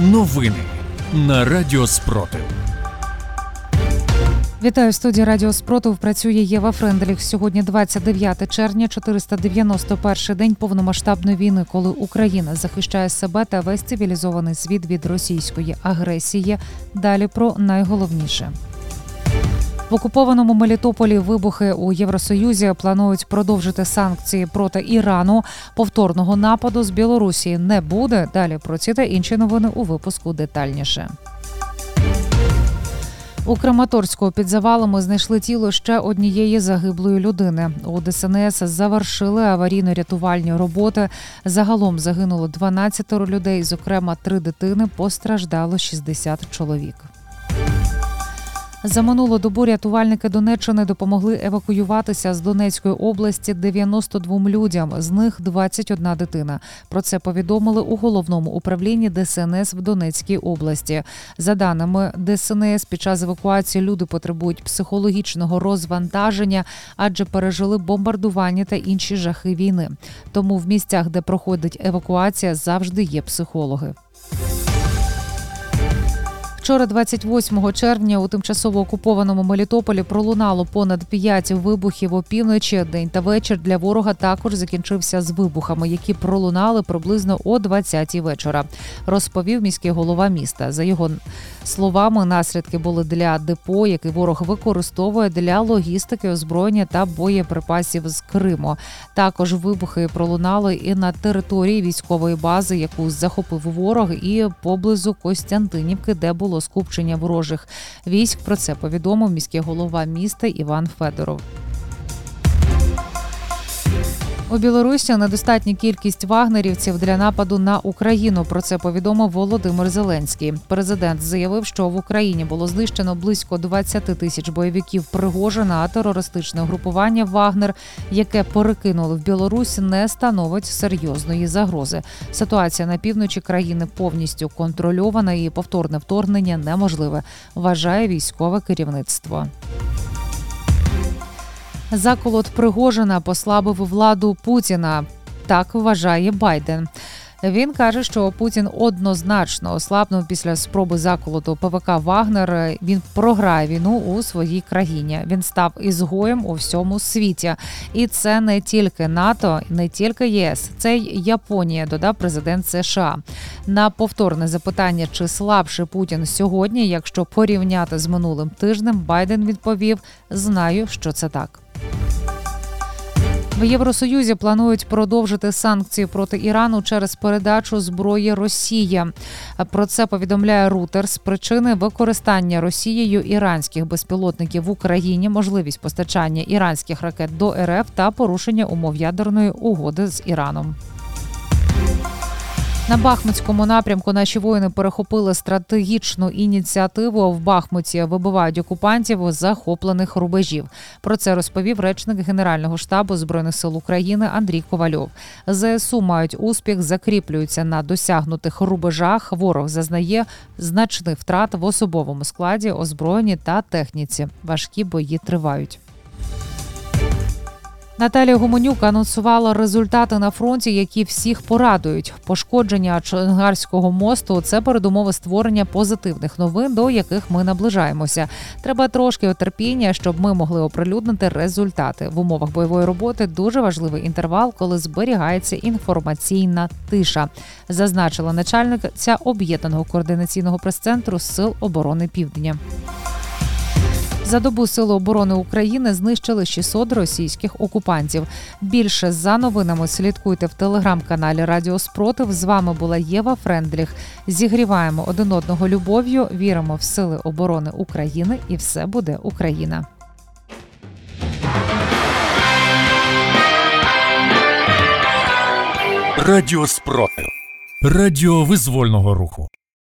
Новини на Радіо Спротив. Вітаю в студії Радіо Спротив. Працює Єва Френделіх. Сьогодні 29 червня, 491 день повномасштабної війни, коли Україна захищає себе та весь цивілізований світ від російської агресії. Далі про найголовніше. В окупованому Мелітополі вибухи у Євросоюзі планують продовжити санкції проти Ірану. Повторного нападу з Білорусі не буде. Далі про ці та інші новини у випуску детальніше. У Краматорську під завалами знайшли тіло ще однієї загиблої людини. У ДСНС завершили аварійно-рятувальні роботи. Загалом загинуло 12 людей, зокрема три дитини. Постраждало 60 чоловік. За минулу добу рятувальники Донеччини допомогли евакуюватися з Донецької області 92 людям, з них 21 дитина. Про це повідомили у головному управлінні ДСНС в Донецькій області. За даними ДСНС, під час евакуації люди потребують психологічного розвантаження, адже пережили бомбардування та інші жахи війни. Тому в місцях, де проходить евакуація, завжди є психологи. Вчора, 28 червня, у тимчасово окупованому Мелітополі пролунало понад п'ять вибухів опівночі. День та вечір для ворога також закінчився з вибухами, які пролунали приблизно о 20-й вечора. Розповів міський голова міста. За його словами, наслідки були для депо, який ворог використовує для логістики, озброєння та боєприпасів з Криму. Також вибухи пролунали і на території військової бази, яку захопив ворог, і поблизу Костянтинівки, де було скупчення ворожих військ. Про це повідомив міський голова міста Іван Федоров. У Білорусі недостатня кількість вагнерівців для нападу на Україну. Про це повідомив Володимир Зеленський. Президент заявив, що в Україні було знищено близько 20 тисяч бойовиків Пригожина, а терористичне групування Вагнер, яке перекинули в Білорусь, не становить серйозної загрози. Ситуація на півночі країни повністю контрольована і повторне вторгнення неможливе. Вважає військове керівництво. Заколот Пригожина послабив владу Путіна. Так вважає Байден. Він каже, що Путін однозначно ослабнув після спроби заколоту ПВК Вагнер. Він програє війну у своїй країні. Він став ізгоєм у всьому світі, і це не тільки НАТО, не тільки ЄС, це й Японія. Додав президент США. На повторне запитання, чи слабше Путін сьогодні, якщо порівняти з минулим тижнем, Байден відповів: знаю, що це так. В Євросоюзі планують продовжити санкції проти Ірану через передачу зброї Росії. Про це повідомляє Рутерс. Причини використання Росією іранських безпілотників в Україні, можливість постачання іранських ракет до РФ та порушення умов ядерної угоди з Іраном. На Бахмутському напрямку наші воїни перехопили стратегічну ініціативу. В Бахмуті вибивають окупантів захоплених рубежів. Про це розповів речник Генерального штабу збройних сил України Андрій Ковальов. Зсу мають успіх, закріплюються на досягнутих рубежах. Ворог зазнає значних втрат в особовому складі, озброєнні та техніці. Важкі бої тривають. Наталія Гуменюк анонсувала результати на фронті, які всіх порадують. Пошкодження Чонгарського мосту це передумови створення позитивних новин, до яких ми наближаємося. Треба трошки терпіння, щоб ми могли оприлюднити результати в умовах бойової роботи. Дуже важливий інтервал, коли зберігається інформаційна тиша, зазначила начальниця об'єднаного координаційного прес-центру Сил оборони Півдня. За добу Сили оборони України знищили 600 російських окупантів. Більше за новинами слідкуйте в телеграм-каналі Радіо Спротив. З вами була Єва Френдліх. Зігріваємо один одного любов'ю. Віримо в сили оборони України, і все буде Україна. Радіо Спротив. Радіо визвольного руху.